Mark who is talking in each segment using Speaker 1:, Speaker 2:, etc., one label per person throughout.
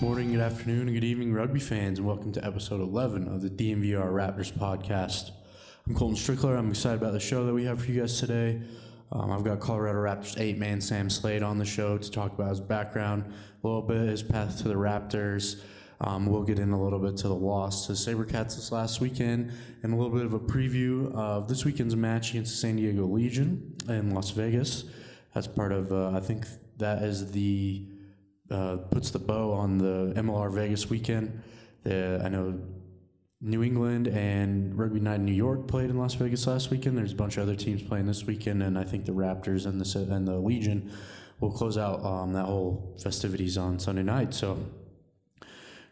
Speaker 1: Morning, good afternoon, and good evening, rugby fans, and welcome to episode 11 of the DNVR Raptors podcast. I'm Colton Strickler. I'm excited about the show that we have for you guys today. Um, I've got Colorado Raptors eight man Sam Slade on the show to talk about his background, a little bit his path to the Raptors. Um, we'll get in a little bit to the loss to Sabercats this last weekend, and a little bit of a preview of this weekend's match against the San Diego Legion in Las Vegas. That's part of, uh, I think that is the uh, puts the bow on the MLR Vegas weekend. I know New England and Rugby Night in New York played in Las Vegas last weekend. There's a bunch of other teams playing this weekend, and I think the Raptors and the and the Legion will close out um, that whole festivities on Sunday night. So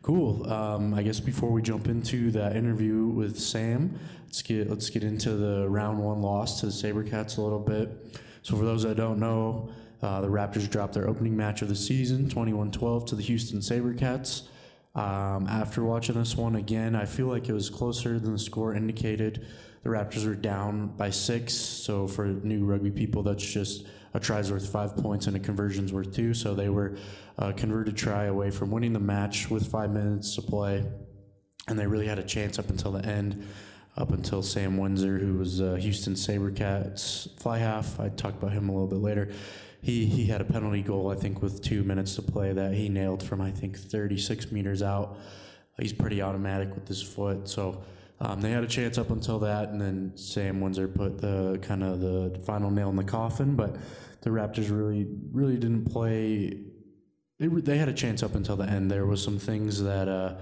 Speaker 1: cool. Um, I guess before we jump into that interview with Sam, let's get let's get into the round one loss to the SaberCats a little bit. So for those that don't know, uh, the Raptors dropped their opening match of the season, 21-12, to the Houston SaberCats. Um, after watching this one again, I feel like it was closer than the score indicated. The Raptors were down by six, so for new rugby people, that's just a try's worth five points and a conversion's worth two. So they were a converted try away from winning the match with five minutes to play, and they really had a chance up until the end. Up until Sam Windsor, who was uh, Houston SaberCats fly half. I talked about him a little bit later he he had a penalty goal I think with two minutes to play that he nailed from I think 36 meters out. He's pretty automatic with his foot, so um, they had a chance up until that, and then Sam Windsor put the kind of the final nail in the coffin. But the Raptors really really didn't play. They, they had a chance up until the end. There was some things that. Uh,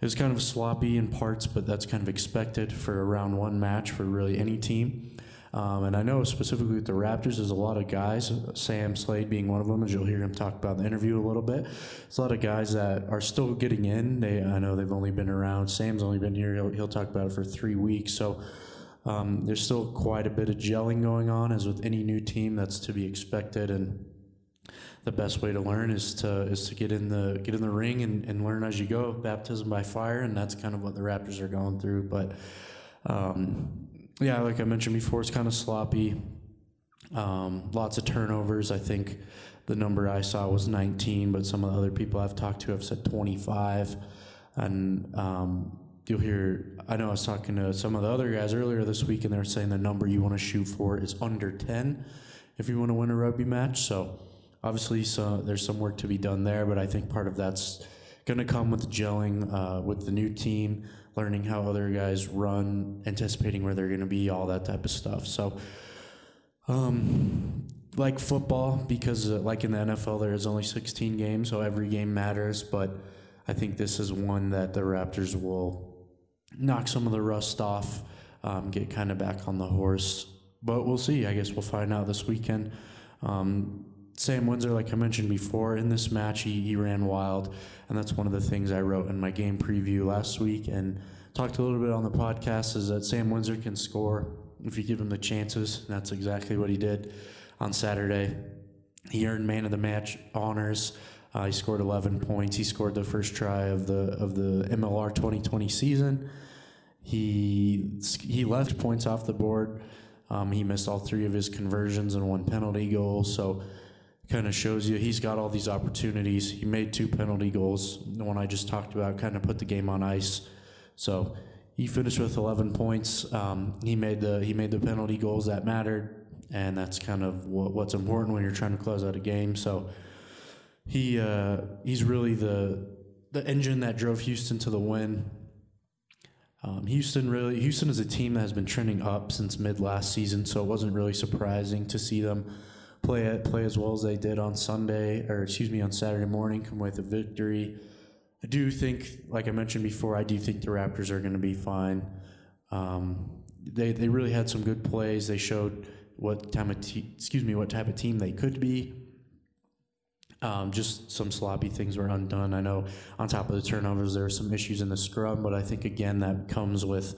Speaker 1: it was kind of sloppy in parts, but that's kind of expected for a round one match for really any team. Um, and I know specifically with the Raptors, there's a lot of guys, Sam Slade being one of them, as you'll hear him talk about in the interview a little bit. There's a lot of guys that are still getting in. They, I know they've only been around. Sam's only been here. He'll, he'll talk about it for three weeks. So um, there's still quite a bit of gelling going on, as with any new team. That's to be expected. And the best way to learn is to is to get in the get in the ring and, and learn as you go. Baptism by fire, and that's kind of what the Raptors are going through. But um, yeah, like I mentioned before, it's kind of sloppy. Um, lots of turnovers. I think the number I saw was 19, but some of the other people I've talked to have said 25. And um, you'll hear, I know I was talking to some of the other guys earlier this week, and they're saying the number you want to shoot for is under 10 if you want to win a rugby match. So obviously, so there's some work to be done there, but I think part of that's going to come with gelling uh, with the new team, learning how other guys run, anticipating where they're going to be, all that type of stuff. So, um, like football, because uh, like in the NFL, there is only 16 games, so every game matters. But I think this is one that the Raptors will knock some of the rust off, um, get kind of back on the horse. But we'll see. I guess we'll find out this weekend. Um, Sam Windsor, like I mentioned before, in this match, he, he ran wild. And that's one of the things I wrote in my game preview last week and talked a little bit on the podcast is that Sam Windsor can score if you give him the chances. That's exactly what he did on Saturday. He earned man of the match honors. Uh, he scored 11 points. He scored the first try of the of the MLR 2020 season. He he left points off the board. Um, he missed all three of his conversions and one penalty goal. So kind of shows you he's got all these opportunities. He made two penalty goals. The one I just talked about kind of put the game on ice. So he finished with 11 points. Um, he made the he made the penalty goals that mattered, and that's kind of what, what's important when you're trying to close out a game. So he uh, he's really the the engine that drove Houston to the win. Um, Houston really Houston is a team that has been trending up since mid last season, so it wasn't really surprising to see them play play as well as they did on Sunday, or excuse me, on Saturday morning, come away with a victory. I do think, like I mentioned before, I do think the Raptors are going to be fine. Um, they they really had some good plays. They showed what type of te- excuse me what type of team they could be. Um, just some sloppy things were undone. I know on top of the turnovers, there were some issues in the scrum, but I think again that comes with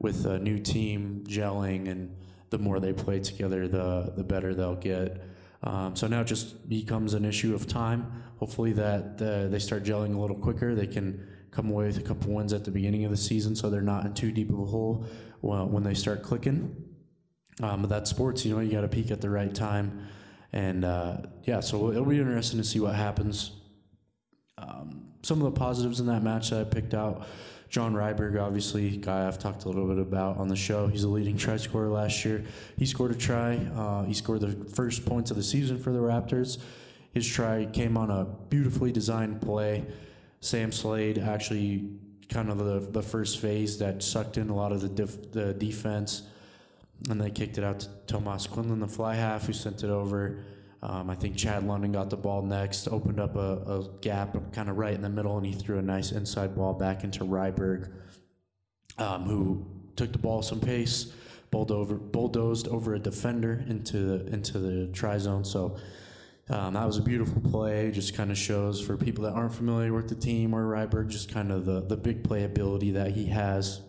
Speaker 1: with a new team gelling, and the more they play together, the the better they'll get. Um, so now it just becomes an issue of time. Hopefully that they start gelling a little quicker. They can come away with a couple wins at the beginning of the season, so they're not in too deep of a hole when they start clicking. Um, but that's sports, you know. You got to peak at the right time. And uh, yeah, so it'll be interesting to see what happens. Um, some of the positives in that match that I picked out John Ryberg, obviously, guy I've talked a little bit about on the show. He's a leading try scorer last year. He scored a try. Uh, he scored the first points of the season for the Raptors. His try came on a beautifully designed play. Sam Slade actually kind of the, the first phase that sucked in a lot of the, def, the defense and they kicked it out to Tomas Quinlan, the fly half, who sent it over. Um, I think Chad London got the ball next, opened up a, a gap kind of right in the middle, and he threw a nice inside ball back into Ryberg, um, who took the ball some pace, over, bulldozed over a defender into the, into the try zone. So um, that was a beautiful play. Just kind of shows for people that aren't familiar with the team or Ryberg, just kind of the, the big play ability that he has.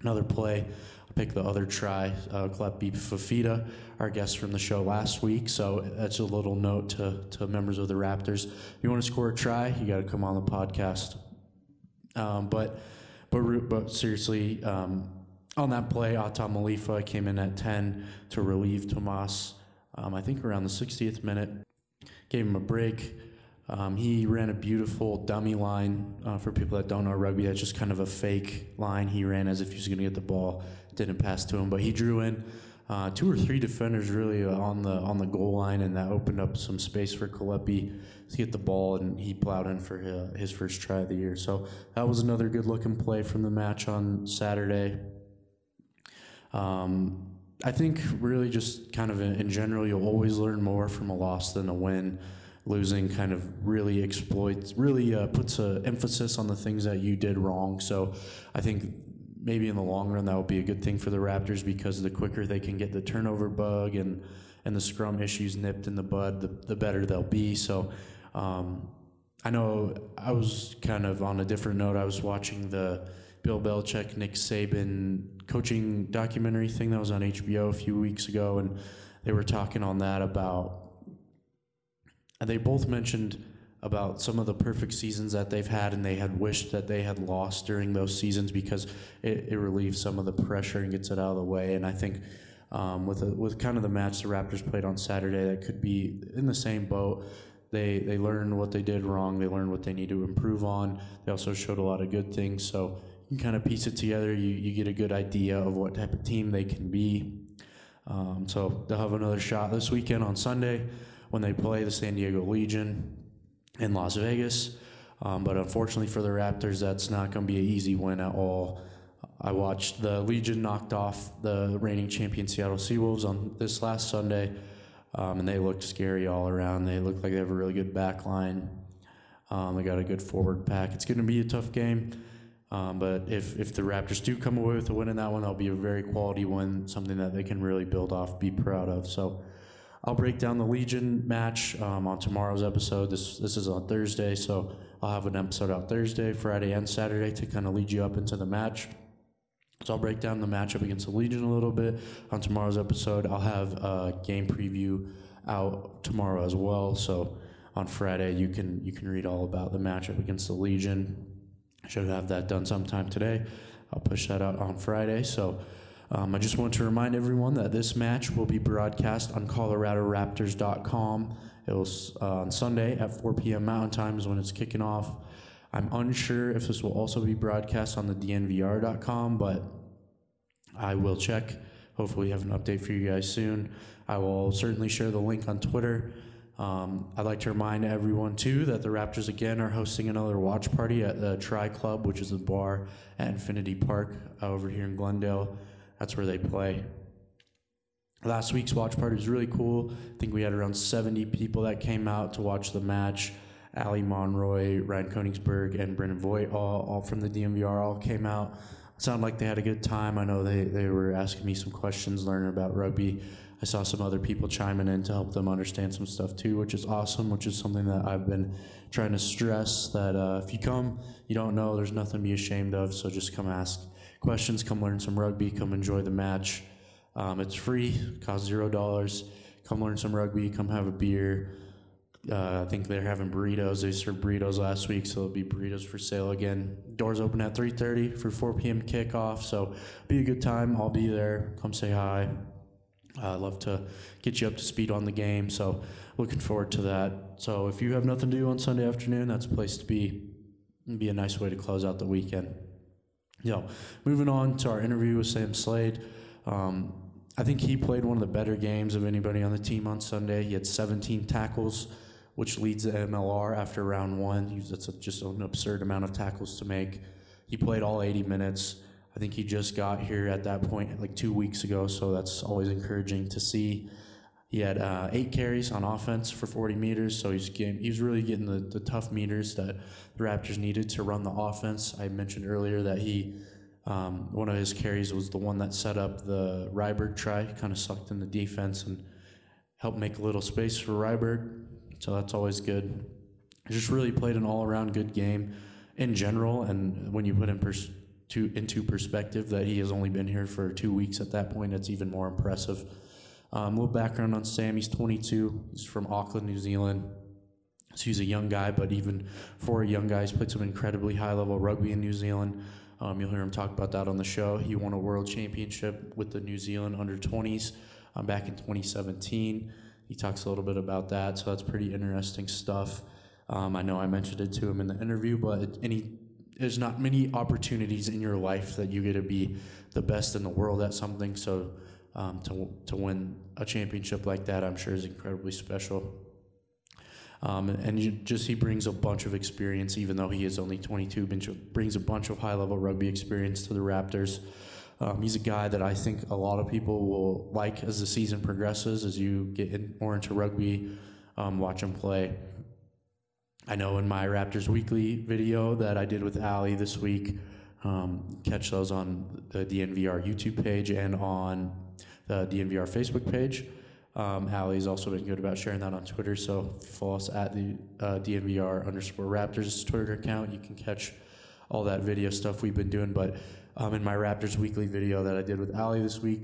Speaker 1: Another play pick the other try, uh, Klepi Fifita, our guest from the show last week. So that's a little note to, to members of the Raptors. If you want to score a try, you got to come on the podcast. Um, but, but, but seriously, um, on that play, Atam Malifa came in at 10 to relieve Tomas, um, I think around the 60th minute. Gave him a break. Um, he ran a beautiful dummy line uh, for people that don't know rugby. That's just kind of a fake line. He ran as if he was going to get the ball didn't pass to him, but he drew in uh, two or three defenders really on the on the goal line, and that opened up some space for Klepi to get the ball, and he plowed in for his, his first try of the year. So that was another good looking play from the match on Saturday. Um, I think really just kind of in, in, general, you'll always learn more from a loss than a win. Losing kind of really exploits, really uh, puts an emphasis on the things that you did wrong. So I think maybe in the long run that would be a good thing for the Raptors because the quicker they can get the turnover bug and and the scrum issues nipped in the bud, the, the better they'll be. So um, I know I was kind of on a different note. I was watching the Bill Belichick, Nick Saban coaching documentary thing that was on HBO a few weeks ago, and they were talking on that about. And they both mentioned about some of the perfect seasons that they've had, and they had wished that they had lost during those seasons because it, it relieves some of the pressure and gets it out of the way. And I think um, with a, with kind of the match the Raptors played on Saturday, that could be in the same boat. They they learned what they did wrong. They learned what they need to improve on. They also showed a lot of good things. So you kind of piece it together. You you get a good idea of what type of team they can be. Um, so they'll have another shot this weekend on Sunday when they play the San Diego Legion in Las Vegas. Um, but unfortunately for the Raptors, that's not going to be an easy win at all. I watched the Legion knocked off the reigning champion Seattle Seawolves on this last Sunday, um, and they looked scary all around. They looked like they have a really good back line. Um, they got a good forward pack. It's going to be a tough game. Um, but if, if the Raptors do come away with a win in that one, that'll be a very quality win, something that they can really build off, be proud of. So I'll break down the Legion match um, on tomorrow's episode. This this is on Thursday, so I'll have an episode out Thursday, Friday, and Saturday to kind of lead you up into the match. So I'll break down the matchup against the Legion a little bit on tomorrow's episode. I'll have a game preview out tomorrow as well. So on Friday, you can you can read all about the matchup against the Legion. I should have that done sometime today. I'll push that out on Friday. So um, I just want to remind everyone that this match will be broadcast on ColoradoRaptors.com. It was uh, on Sunday at 4 p.m. Mountain Time is when it's kicking off. I'm unsure if this will also be broadcast on the DNVR.com, but I will check. Hopefully, have an update for you guys soon. I will certainly share the link on Twitter. Um, I'd like to remind everyone too that the Raptors again are hosting another watch party at the Tri Club, which is a bar at Infinity Park uh, over here in Glendale. That's where they play. Last week's watch party was really cool. I think we had around 70 people that came out to watch the match. Ali Monroy, Ryan Koenigsberg, and Brendan Vogt, all, all from the DNVR, all came out. Sounded like they had a good time. I know they, they were asking me some questions, learning about rugby. I saw some other people chiming in to help them understand some stuff too, which is awesome, which is something that I've been trying to stress that uh, if you come, you don't know, there's nothing to be ashamed of, so just come ask questions, come learn some rugby, come enjoy the match. Um, it's free, costs zero dollars. Come learn some rugby, come have a beer. Uh, I think they're having burritos. They served burritos last week, so there'll be burritos for sale again. Doors open at 3:30 for 4 p.m. kickoff, so be a good time. I'll be there. Come say hi. Uh, I'd love to get you up to speed on the game, so looking forward to that. So if you have nothing to do on Sunday afternoon, that's a place to be. It'd be a nice way to close out the weekend. Yo, moving on to our interview with Sam Slade. Um, I think he played one of the better games of anybody on the team on Sunday. He had 17 tackles, which leads the MLR after round one. That's just an absurd amount of tackles to make. He played all 80 minutes. I think he just got here at that point like two weeks ago, so that's always encouraging to see. He had uh, eight carries on offense for 40 meters, so he's getting, he was really getting the, the tough meters that the Raptors needed to run the offense. I mentioned earlier that he um, one of his carries was the one that set up the Ryberg try, kind of sucked in the defense and helped make a little space for Ryberg. So that's always good. Just really played an all-around good game in general, and when you put in pers- to, into perspective that he has only been here for two weeks at that point, it's even more impressive. Um, a little background on Sam: he's 22. He's from Auckland, New Zealand. So he's a young guy, but even for a young guy, he's played some incredibly high-level rugby in New Zealand. Um, you'll hear him talk about that on the show. He won a world championship with the New Zealand under 20s um, back in 2017. He talks a little bit about that, so that's pretty interesting stuff. Um, I know I mentioned it to him in the interview, but any there's not many opportunities in your life that you get to be the best in the world at something. So um, to to win a championship like that, I'm sure is incredibly special. Um, and you, just he brings a bunch of experience, even though he is only 22, brings a bunch of high level rugby experience to the Raptors. Um, he's a guy that I think a lot of people will like as the season progresses, as you get in, more into rugby, um, watch him play. I know in my Raptors Weekly video that I did with Ali this week, um, catch those on the DNVR YouTube page and on the DNVR Facebook page. Um, Allie's also been good about sharing that on Twitter. So follow us at the uh, DNVR underscore Raptors Twitter account, you can catch all that video stuff we've been doing. But um, in my Raptors weekly video that I did with Allie this week,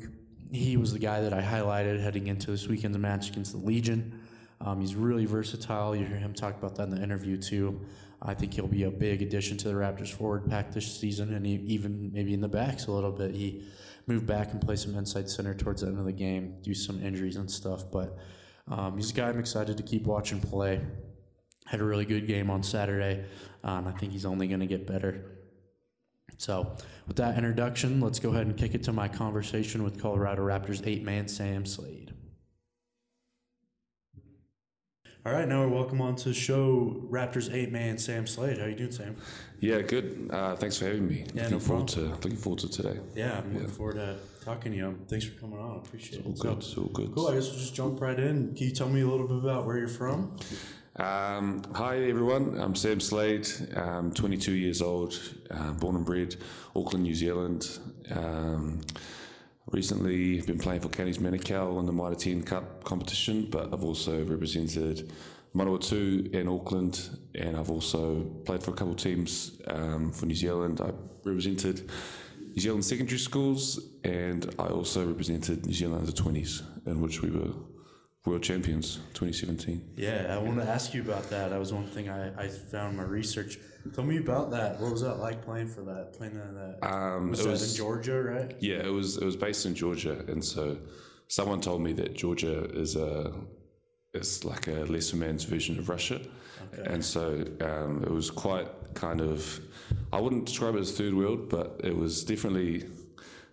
Speaker 1: he was the guy that I highlighted heading into this weekend's match against the Legion. Um, he's really versatile. You hear him talk about that in the interview too. I think he'll be a big addition to the Raptors forward pack this season, and he, even maybe in the backs a little bit. He moved back and played some inside center towards the end of the game, do some injuries and stuff. But um, he's a guy I'm excited to keep watching play. Had a really good game on Saturday. Um, I think he's only going to get better. So, with that introduction, let's go ahead and kick it to my conversation with Colorado Raptors eight man Sam Slade. All right, now we're welcome on to the show Raptors eight man Sam Slade. How you doing, Sam?
Speaker 2: Yeah, good. Uh, thanks for having me.
Speaker 1: Yeah,
Speaker 2: looking
Speaker 1: no
Speaker 2: forward to looking forward to today.
Speaker 1: Yeah, I'm looking forward to talking to you. Thanks for coming on. I appreciate
Speaker 2: All
Speaker 1: it.
Speaker 2: good. So good.
Speaker 1: Cool. I guess we'll just jump right in. Can you tell me a little bit about where you're from?
Speaker 2: Um, hi everyone, I'm Sam Slade. I'm 22 years old, uh, born and bred Auckland, New Zealand. Um, recently I've been playing for Counties Manukau in the Mitre 10 Cup competition, but I've also represented Manawatu in Auckland, and I've also played for a couple of teams um, for New Zealand. I represented New Zealand secondary schools, and I also represented New Zealand under 20s, in which we were world champions 2017.
Speaker 1: Yeah, I want to ask you about that. That was one thing I, I found in my research. Tell me about that. What was that like playing for that? Playing in that?
Speaker 2: Um,
Speaker 1: was
Speaker 2: it
Speaker 1: that
Speaker 2: was-
Speaker 1: in Georgia, right?
Speaker 2: Yeah, it was it was based in Georgia, and so someone told me that Georgia is a is like a lesser man's version of Russia, and so um, it was quite kind of I wouldn't describe it as third world, but it was definitely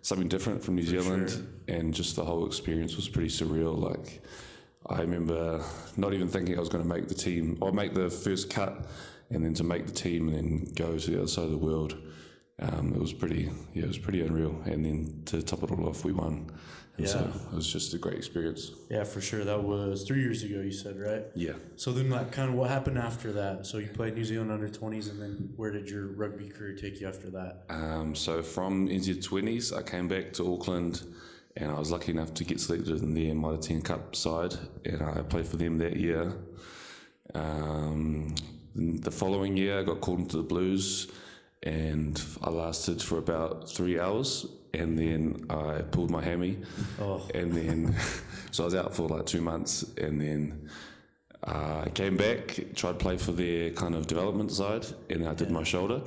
Speaker 2: something different from New Zealand, and just the whole experience was pretty surreal. Like I remember not even thinking I was going to make the team or make the first cut, and then to make the team and then go to the other side of the world. Um, it was pretty, yeah, it was pretty unreal. And then to top it all off, we won. And so
Speaker 1: Yeah.
Speaker 2: it was just a great experience.
Speaker 1: Yeah, for sure. That was three years ago. You said right.
Speaker 2: Yeah.
Speaker 1: So then, like, kind of what happened after that? So you played New Zealand under twenties, and then where did your rugby career take you after that?
Speaker 2: Um, so from NZ twenties, I came back to Auckland, and I was lucky enough to get selected in the Mitre 10 Cup side, and I played for them that year. Um, the following year, I got called into the Blues, and I lasted for about three hours, and then I pulled my hammy, and then so I was out for like two months, and then. Uh, I came back, tried to play for their kind of development side, and then I did my shoulder.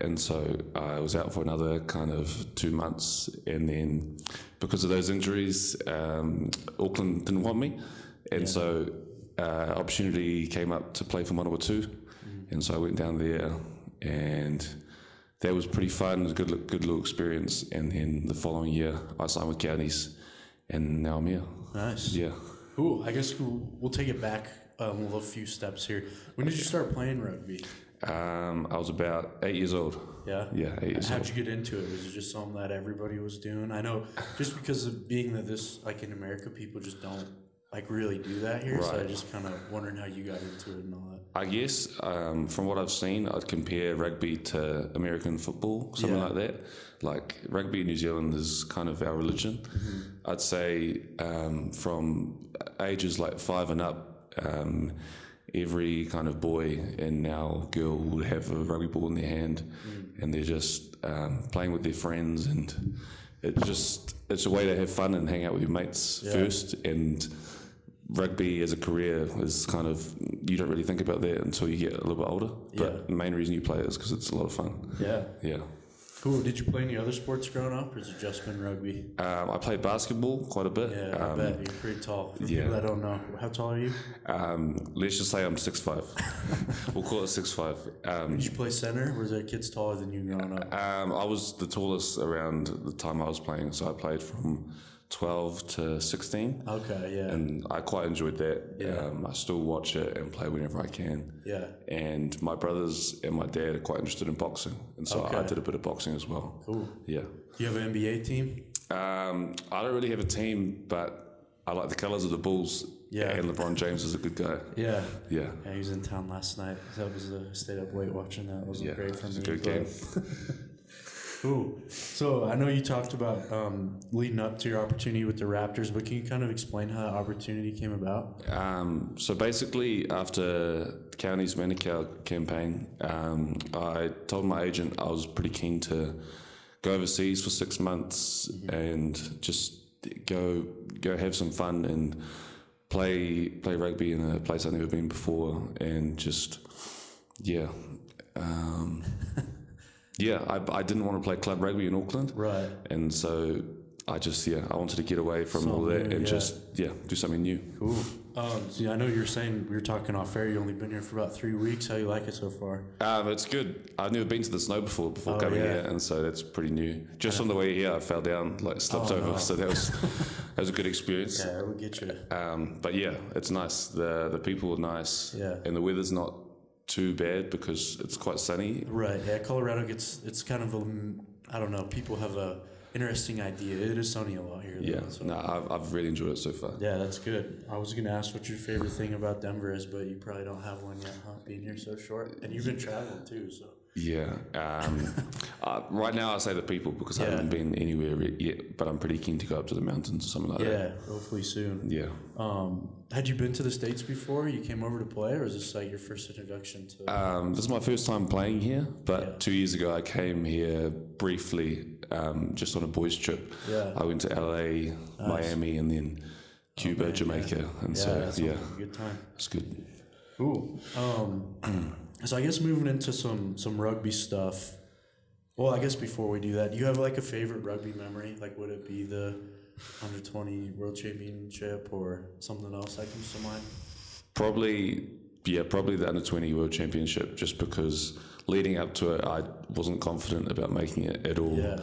Speaker 2: And so I was out for another kind of two months. And then because of those injuries, um, Auckland didn't want me. And so uh, opportunity came up to play for Manawatu. And so I went down there and that was pretty fun, It was a good, good little experience. And then the following year, I signed with Counties, and now I'm here.
Speaker 1: Nice.
Speaker 2: Yeah.
Speaker 1: Cool. I guess we'll, we'll take it back um, a few steps here. When did you start playing rugby?
Speaker 2: Um, I was about eight years old.
Speaker 1: Yeah.
Speaker 2: Yeah, eight years
Speaker 1: How'd
Speaker 2: old.
Speaker 1: you get into it? Was it just something that everybody was doing? I know, just because of being that this, like in America, people just don't like really do that here. So I
Speaker 2: Right.
Speaker 1: just kind of wondering how you got into it and all that.
Speaker 2: I guess um, from what I've seen, I'd compare rugby to American football, something
Speaker 1: Yeah.
Speaker 2: like that. Like rugby in New Zealand is kind of our religion.
Speaker 1: Mm-hmm.
Speaker 2: I'd say um, from ages like five and up, um, every kind of boy and now girl would have a rugby ball in their hand,
Speaker 1: Mm.
Speaker 2: and they're just um, playing with their friends, and it just it's a way to have fun and hang out with your mates first and rugby as a career is kind of you don't really think about that until you get a little bit older. But
Speaker 1: Yeah.
Speaker 2: the main reason you play it is because it's a lot of fun.
Speaker 1: Yeah.
Speaker 2: Yeah.
Speaker 1: Cool. Did you play any other sports growing up, or has it just been rugby?
Speaker 2: Um, I played basketball quite a bit.
Speaker 1: Yeah, I
Speaker 2: um,
Speaker 1: bet you're pretty tall. For
Speaker 2: yeah.
Speaker 1: people that don't know, how tall are you?
Speaker 2: um, let's just say I'm six five. we'll call it six five. Um,
Speaker 1: Did you play center? Was there kids taller than you growing up?
Speaker 2: um, I was the tallest around the time I was playing, so I played from twelve to sixteen.
Speaker 1: Okay, yeah,
Speaker 2: And I quite enjoyed that. Um, I still watch it and play whenever I can.
Speaker 1: yeah.
Speaker 2: and my brothers and my dad are quite interested in boxing, and so I did a bit of boxing as well.
Speaker 1: Cool.
Speaker 2: Yeah.
Speaker 1: Do you have an NBA team?
Speaker 2: Um, I don't really have a team, but I like the colours of the Bulls.
Speaker 1: Yeah.
Speaker 2: And LeBron James is a good guy.
Speaker 1: Yeah.
Speaker 2: Yeah.
Speaker 1: Yeah, he was in town last night. That was uh, stayed up late watching that. It wasn't
Speaker 2: Yeah.
Speaker 1: great for me.
Speaker 2: a good game.
Speaker 1: Cool. So I know you talked about um, leading up to your opportunity with the Raptors, but can you kind of explain how that opportunity came about?
Speaker 2: Um, so basically, after the Counties Manukau campaign, um, I told my agent I was pretty keen to go overseas for six months and just go go have some fun and play play rugby in a place I've never been before, and just yeah. Yeah, I, I didn't want to play club rugby in Auckland,
Speaker 1: Right.
Speaker 2: and so I just yeah I wanted to get away from all that and
Speaker 1: yeah.
Speaker 2: just yeah do something new.
Speaker 1: Cool. Um, see, I know you're saying we were talking off air. You only been here for about three weeks. How you like it so far?
Speaker 2: Um, it's good. I've never been to the snow before before
Speaker 1: Oh,
Speaker 2: coming
Speaker 1: yeah.
Speaker 2: here, and so that's pretty new. Just on the way here, I fell down, like slipped over, so that was that was a good experience.
Speaker 1: Yeah, I would get you.
Speaker 2: Um, but yeah, it's nice. the The people are nice,
Speaker 1: Yeah.
Speaker 2: and the weather's not too bad because it's quite sunny.
Speaker 1: Right. Yeah, Colorado gets it's kind of a I don't know. People have a interesting idea. It is sunny a lot here. though,
Speaker 2: Yeah,
Speaker 1: so-
Speaker 2: no, I've, I've really enjoyed it so far.
Speaker 1: Yeah, that's good. I was gonna ask what your favorite thing about Denver is, but you probably don't have one yet, huh? Being here so short, and you've been traveling too, so.
Speaker 2: Yeah. Um, uh, right now, I say the people because I haven't been anywhere yet, but I'm pretty keen to go up to the mountains or something like that.
Speaker 1: Yeah, hopefully soon.
Speaker 2: Yeah.
Speaker 1: Um, had you been to the states before? You came over to play, or is this like your first introduction to?
Speaker 2: Um, this is my first time playing here, but two years ago I came here briefly, um, just on a boys' trip.
Speaker 1: Yeah.
Speaker 2: I went to LA, Miami, and then Cuba, Jamaica, and
Speaker 1: yeah,
Speaker 2: so yeah,
Speaker 1: good time.
Speaker 2: it's good.
Speaker 1: Cool. So I guess moving into some some rugby stuff. Well, I guess before we do that, do you have like a favorite rugby memory? Like, would it be the under twenty World Championship or something else that comes to mind?
Speaker 2: Probably, yeah, probably the under 20 World Championship, just because leading up to it, I wasn't confident about making it at all.
Speaker 1: Yeah.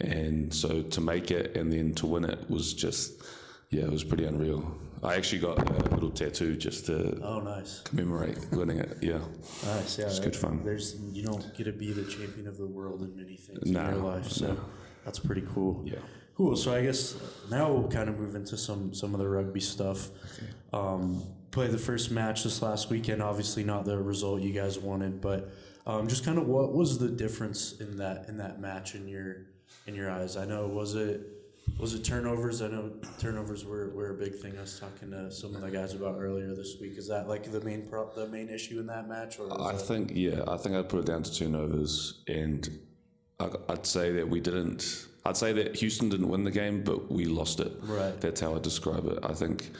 Speaker 2: And so to make it and then to win it was just, yeah, it was pretty unreal. I actually got a little tattoo just to
Speaker 1: Oh, nice,
Speaker 2: commemorate winning it. Yeah.
Speaker 1: nice. Yeah,
Speaker 2: It's good fun.
Speaker 1: There's you don't get to be the champion of the world in many things
Speaker 2: No,
Speaker 1: in your life, so
Speaker 2: no.
Speaker 1: that's pretty cool.
Speaker 2: Yeah.
Speaker 1: Cool. So I guess now we'll kind of move into some some of the rugby stuff. Um, played the first match this last weekend. Obviously, not the result you guys wanted, but um, just kind of what was the difference in that in that match in your in your eyes? I know was it was it turnovers? I know turnovers were, were a big thing. I was talking to some of the guys about earlier this week. Is that like the main pro- the main issue in that match? Or
Speaker 2: I
Speaker 1: that,
Speaker 2: think, yeah, I think I'd put it down to turnovers, and I- I'd say that we didn't. I'd say that Houston didn't win the game, but we lost it.
Speaker 1: Right.
Speaker 2: That's how I describe it. I think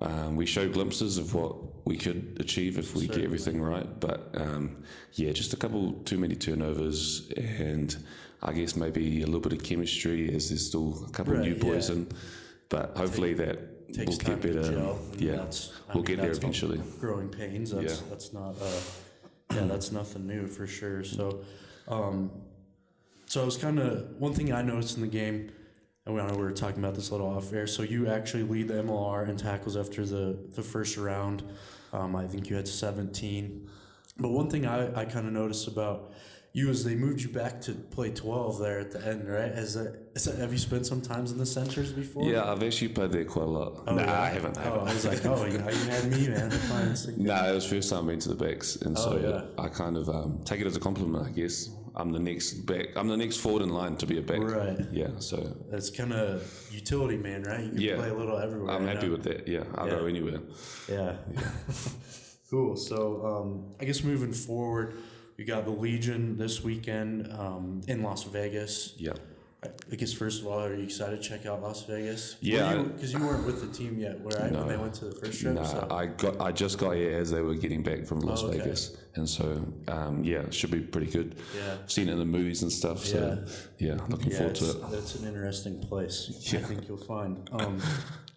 Speaker 2: um, we showed glimpses of what we could achieve if we get everything right, but um, yeah, just a couple too many turnovers, and I guess maybe a little bit of chemistry as there's still a couple of new boys
Speaker 1: yeah.
Speaker 2: in, but hopefully that
Speaker 1: takes
Speaker 2: will get better.
Speaker 1: gel.
Speaker 2: yeah, we'll
Speaker 1: mean,
Speaker 2: get there eventually.
Speaker 1: Growing pains. That's
Speaker 2: Yeah.
Speaker 1: that's not. Uh, yeah, that's nothing new for sure. So, um, so I was kind of one thing I noticed in the game, and we, we were talking about this a little off air. So you actually lead the MLR in tackles after the the first round. Um, I think you had seventeen. But one thing I, I kind of noticed about you is they moved you back to play twelve there at the end, right? Is that, is that have you spent some times in the centers before?
Speaker 2: Yeah, I've actually played there quite a lot.
Speaker 1: Oh,
Speaker 2: nah,
Speaker 1: yeah?
Speaker 2: I haven't. I
Speaker 1: Oh,
Speaker 2: haven't.
Speaker 1: I was like, oh, yeah, you had me, man. Fine, it's like-
Speaker 2: No, it was first time being to the backs, and so
Speaker 1: Oh, yeah.
Speaker 2: I kind of um, take it as a compliment, I guess. I'm the next back. I'm the next forward in line to be a back.
Speaker 1: Right.
Speaker 2: Yeah. So
Speaker 1: It's kind of utility man, right? You can
Speaker 2: Yeah.
Speaker 1: play a little everywhere.
Speaker 2: I'm happy
Speaker 1: know?
Speaker 2: with that. Yeah, I'll go
Speaker 1: Yeah.
Speaker 2: anywhere.
Speaker 1: Yeah. cool. So um, I guess moving forward, you got the Legion this weekend um, in Las Vegas.
Speaker 2: Yeah.
Speaker 1: I I guess first of all, are you excited to check out Las Vegas?
Speaker 2: Yeah,
Speaker 1: because you, weren't with the team yet, right? When they went to the first trip.
Speaker 2: No,
Speaker 1: so.
Speaker 2: I got. I just got here as they were getting back from Las
Speaker 1: Oh, okay.
Speaker 2: Vegas, and so um, yeah, it should be pretty good.
Speaker 1: Yeah.
Speaker 2: Seen it in the movies and stuff. So yeah, looking
Speaker 1: yeah,
Speaker 2: forward to it.
Speaker 1: That's an interesting place.
Speaker 2: Yeah.
Speaker 1: I think you'll find. Um,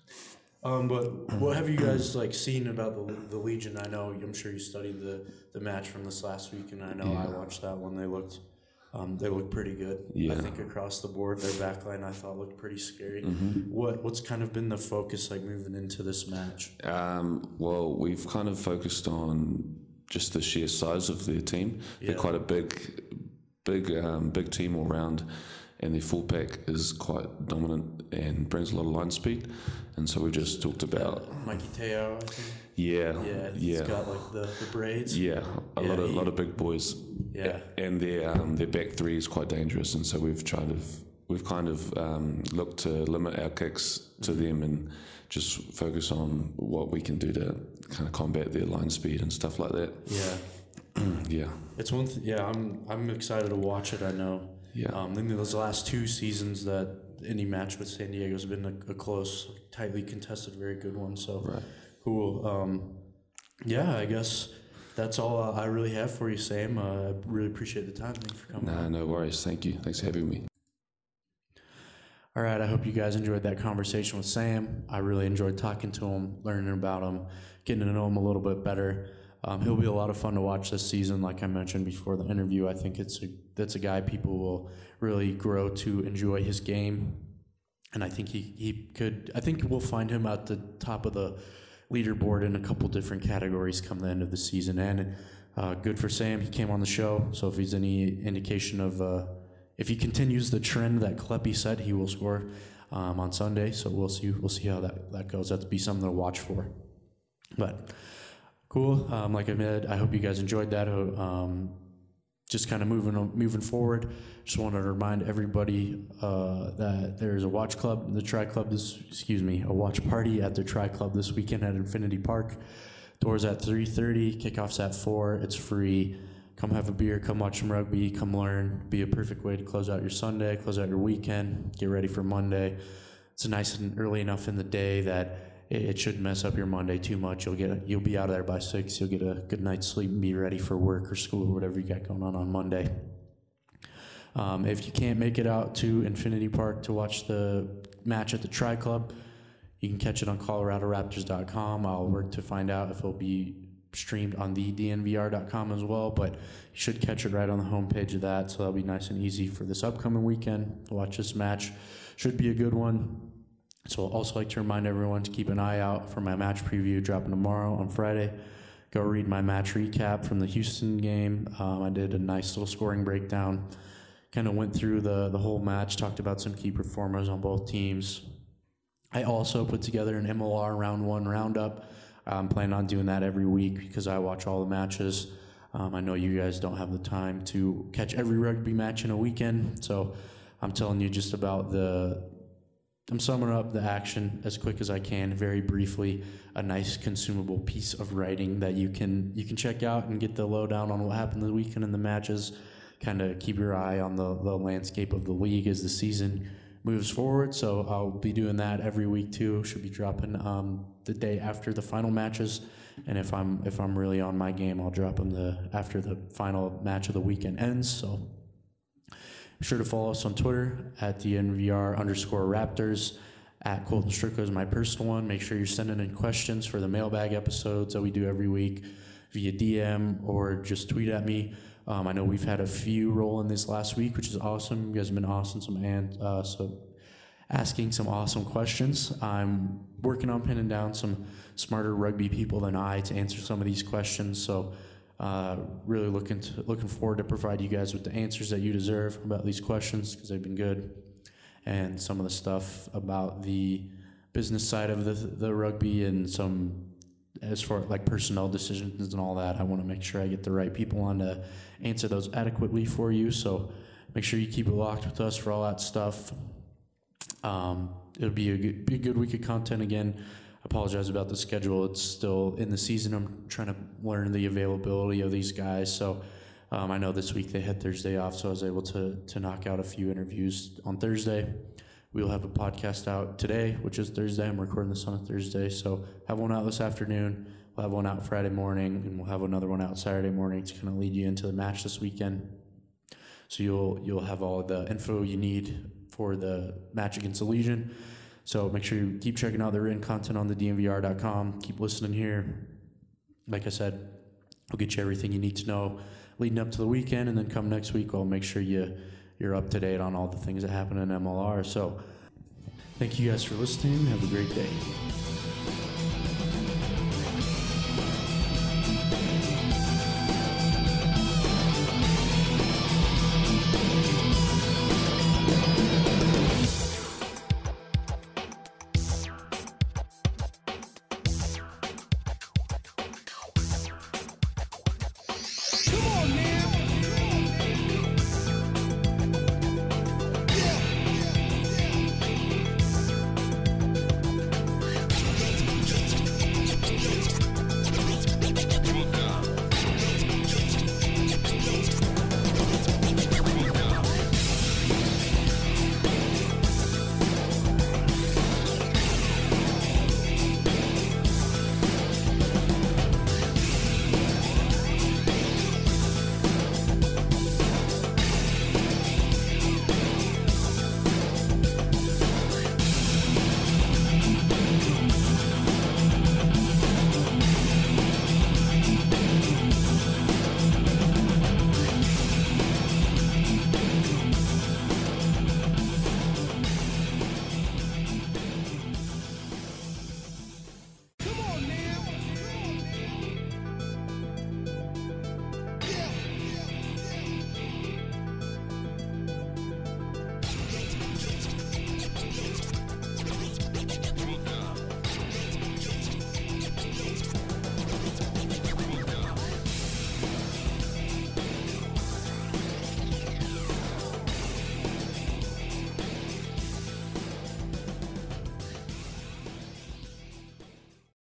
Speaker 1: um, but what have you guys like seen about the the Legion? I know I'm sure you studied the the match from this last week, and I know I watched that one. They looked. Um, they looked pretty good. I think across the board, their backline I thought looked pretty scary.
Speaker 2: Mm-hmm.
Speaker 1: What what's kind of been the focus like moving into this match?
Speaker 2: Um, well, we've kind of focused on just the sheer size of their team. They're quite a big, big, um, big team all round, and their fullback is quite dominant and brings a lot of line speed. And so we just talked about,
Speaker 1: Mikey Teo, I think.
Speaker 2: yeah,
Speaker 1: Yeah,
Speaker 2: yeah,
Speaker 1: he's got like the, the braids.
Speaker 2: yeah, a
Speaker 1: Yeah,
Speaker 2: lot of
Speaker 1: he-
Speaker 2: lot of big boys.
Speaker 1: Yeah.
Speaker 2: and their um, their back three is quite dangerous, and so we've tried to we've kind of um, looked to limit our kicks to them and just focus on what we can do to kind of combat their line speed and stuff like that.
Speaker 1: Yeah.
Speaker 2: Yeah,
Speaker 1: It's one. Th- yeah, I'm. I'm excited to watch it. I know.
Speaker 2: Yeah.
Speaker 1: Um, in those last two seasons, that any match with San Diego has been a, a close, tightly contested, very good one. So
Speaker 2: Right.
Speaker 1: cool. Um, yeah, I guess that's all uh, I really have for you, Sam. Uh, I really appreciate the time. Thanks for coming.
Speaker 2: nah,
Speaker 1: on.
Speaker 2: no worries. Thank you. Thanks for having me.
Speaker 1: All right, I hope you guys enjoyed that conversation with Sam. I really enjoyed talking to him, learning about him, getting to know him a little bit better. Um, he'll be a lot of fun to watch this season. Like I mentioned before the interview, I think it's a that's a guy people will really grow to enjoy his game, and I think he, he could. I think we'll find him at the top of the leaderboard in a couple different categories come the end of the season. And uh, good for Sam, he came on the show. So if he's any indication of uh, if he continues the trend that Kleppy said, he will score um, on Sunday. So we'll see. We'll see how that, that goes. That'll be something to watch for. But cool. Um, like I said, I hope you guys enjoyed that. Um, just kind of moving moving forward. Just wanted to remind everybody uh, that there's a watch club, the Tri Club. This excuse me, a watch party at the Tri Club this weekend at Infinity Park. Doors at 3:30. Kickoffs at four. It's free. Come have a beer. Come watch some rugby. Come learn. Be a perfect way to close out your Sunday, close out your weekend. Get ready for Monday. It's nice and early enough in the day that it, shouldn't mess up your Monday too much. You'll get you'll be out of there by six. You'll get a good night's sleep and be ready for work or school or whatever you got going on on Monday. Um, if you can't make it out to Infinity Park to watch the match at the Tri Club, you can catch it on ColoradoRaptors.com. I'll work to find out if it'll be streamed on the DNVR.com as well, but you should catch it right on the homepage of that. So that'll be nice and easy for this upcoming weekend. Watch this match. Should be a good one. So I'll also like to remind everyone to keep an eye out for my match preview dropping tomorrow on Friday. Go read my match recap from the Houston game. Um, I did a nice little scoring breakdown. Kind of went through the the whole match, talked about some key performers on both teams. I also put together an MLR round one roundup. I'm planning on doing that every week because I watch all the matches. Um, I know you guys don't have the time to catch every rugby match in a weekend, so I'm telling you just about the I'm summing up the action as quick as I can, very briefly. A nice consumable piece of writing that you can you can check out and get the lowdown on what happened the weekend in the matches. Kind of keep your eye on the, the landscape of the league as the season moves forward. So I'll be doing that every week too. Should be dropping um, the day after the final matches, and if I'm if I'm really on my game, I'll drop them the after the final match of the weekend ends. So be sure to follow us on Twitter at DNVR underscore Raptors. At Colton Strickler is my personal one. Make sure you're sending in questions for the mailbag episodes that we do every week via DM or just tweet at me. Um, I know we've had a few roll in this last week, which is awesome. You guys have been awesome. Some and uh, so asking some awesome questions. I'm working on pinning down some smarter rugby people than I to answer some of these questions. So uh, really looking to, looking forward to provide you guys with the answers that you deserve about these questions because they've been good, and some of the stuff about the business side of the the rugby and some as far like personnel decisions and all that. I want to make sure I get the right people on to answer those adequately for you. So make sure you keep it locked with us for all that stuff. Um, it'll be a good, be a good week of content again apologize about the schedule. It's still in the season. I'm trying to learn the availability of these guys. So um, I know this week they had Thursday off, so I was able to to knock out a few interviews on Thursday. We'll have a podcast out today, which is Thursday. I'm recording this on a Thursday, so have one out this afternoon. We'll have one out Friday morning, and we'll have another one out Saturday morning to kind of lead you into the match this weekend. So you'll you'll have all the info you need for the match against the Legion. So make sure you keep checking out the written content on the DNVR.com. Keep listening here. Like I said, we'll get you everything you need to know leading up to the weekend, and then come next week, I'll make sure you you're up to date on all the things that happen in MLR. So thank you guys for listening. Have a great day.